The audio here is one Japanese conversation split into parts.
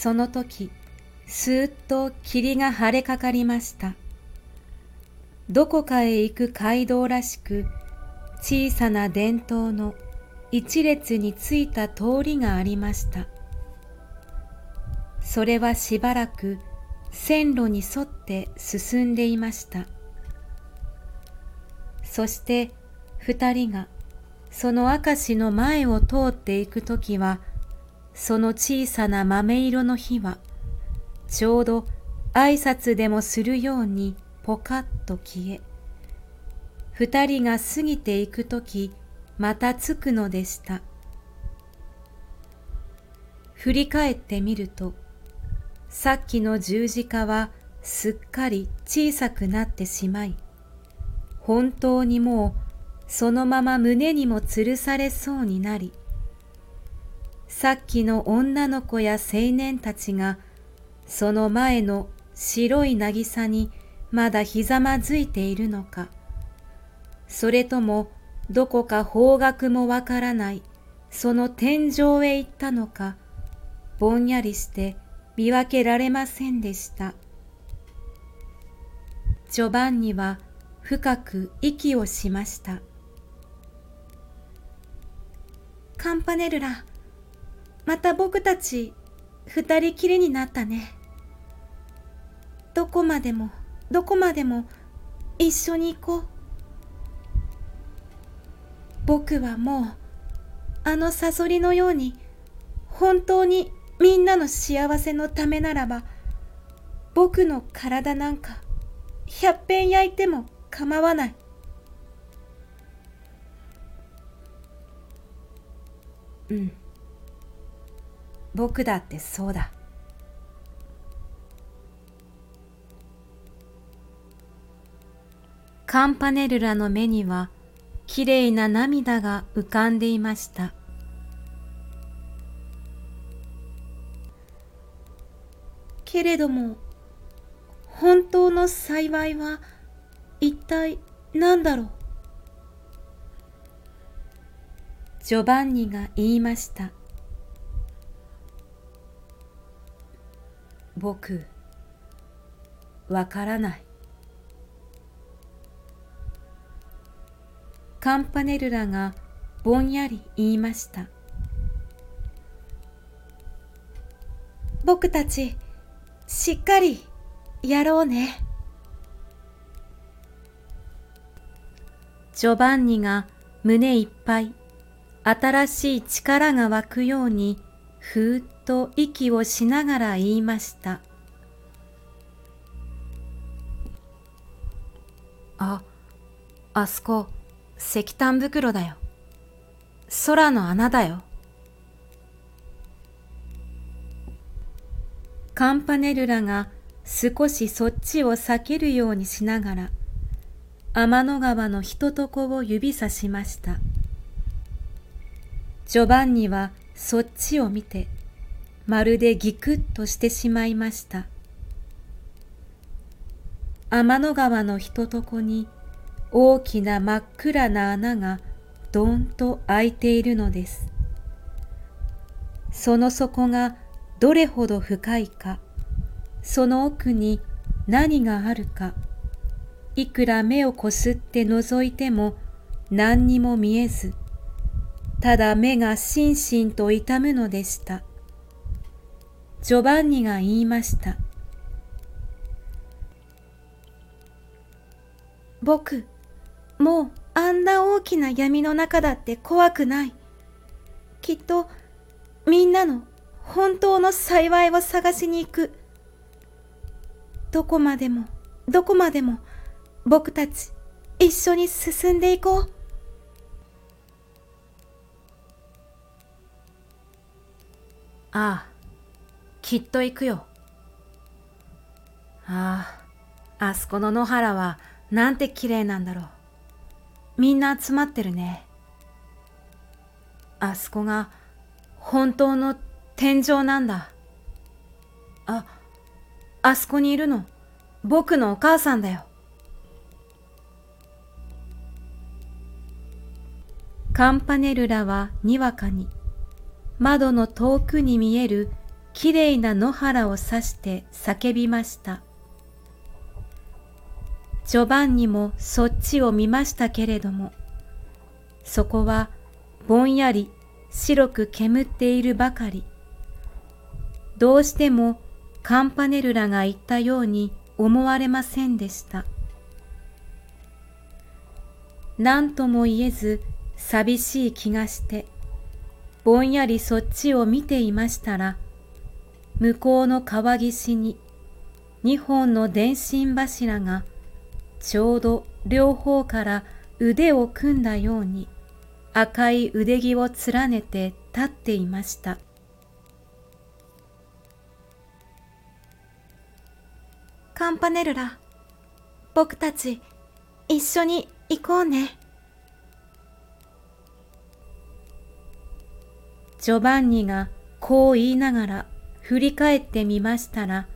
その時、すーっと霧が晴れかかりました。どこかへ行く街道らしく、小さな伝統の一列についた通りがありました。それはしばらく線路に沿って進んでいました。そして二人がその明石の前を通っていくときは、その小さな豆色の火は、ちょうど挨拶でもするようにポカッと消え、二人が過ぎていくとき、またつくのでした。振り返ってみると、さっきの十字架はすっかり小さくなってしまい、本当にもうそのまま胸にも吊るされそうになり、さっきの女の子や青年たちが、その前の白い渚にまだひざまずいているのか、それともどこか方角もわからないその天井へ行ったのか、ぼんやりして見分けられませんでした。ジョバンニは深く息をしました。カンパネルラ、また僕たち二人きりになったね。どこまでも、どこまでも一緒に行こう。僕はもう、あのサソリのように、本当にみんなの幸せのためならば、僕の体なんか、百遍焼いても構わない。うん僕だってそうだ。カンパネルラの目にはきれいな涙が浮かんでいました。けれども本当の幸いは一体何だろう？ジョバンニが言いました。僕、わからない。カンパネルラがぼんやり言いました。僕たち、しっかりやろうね。ジョバンニが胸いっぱい新しい力が湧くようにふーっと息をしながら言いました。あ、あそこ石炭袋だよ。空の穴だよ。カンパネルラが少しそっちを避けるようにしながら天の川のひととこを指さしました。ジョバンニはそっちを見て、まるでぎくっとしてしまいました。天の川のひととこに大きな真っ暗な穴がどんと開いているのです。その底がどれほど深いか、その奥に何があるか、いくら目をこすって覗いても何にも見えず、ただ目がしんしんと痛むのでした。ジョバンニが言いました。僕、もうあんな大きな闇の中だって怖くない。きっとみんなの本当の幸いを探しに行く。どこまでも、どこまでも僕たち一緒に進んでいこう。ああ、きっと行くよ。ああ、あそこの野原はなんて綺麗なんだろう。みんな集まってるね。あそこが本当の天井なんだ。あ、あそこにいるの、僕のお母さんだよ。カンパネルラはにわかに窓の遠くに見えるきれいな野原を指して叫びました。ジョバンニもそっちを見ましたけれども、そこはぼんやり白く煙っているばかり。どうしてもカンパネルラが言ったように思われませんでした。何とも言えず寂しい気がして、ぼんやりそっちを見ていましたら、向こうの川岸に二本の電信柱がちょうど両方から腕を組んだように赤い腕木を連ねて立っていました。カンパネルラ、僕たち一緒に行こうね。ジョバンニがこう言いながら振り返ってみましたら、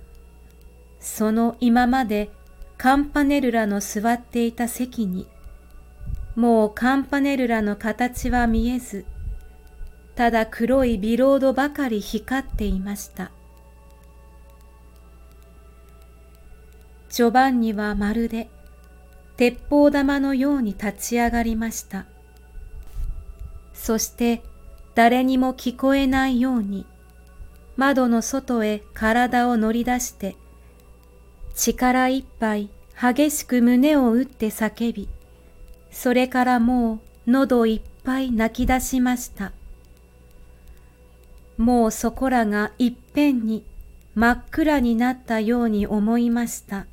その今までカンパネルラの座っていた席に、もうカンパネルラの形は見えず、ただ黒いビロードばかり光っていました。ジョバンニはまるで鉄砲玉のように立ち上がりました。そして誰にも聞こえないように窓の外へ体を乗り出して力いっぱい激しく胸を打って叫びそれからもう喉いっぱい泣き出しました。もうそこらがいっぺんに真っ暗になったように思いました。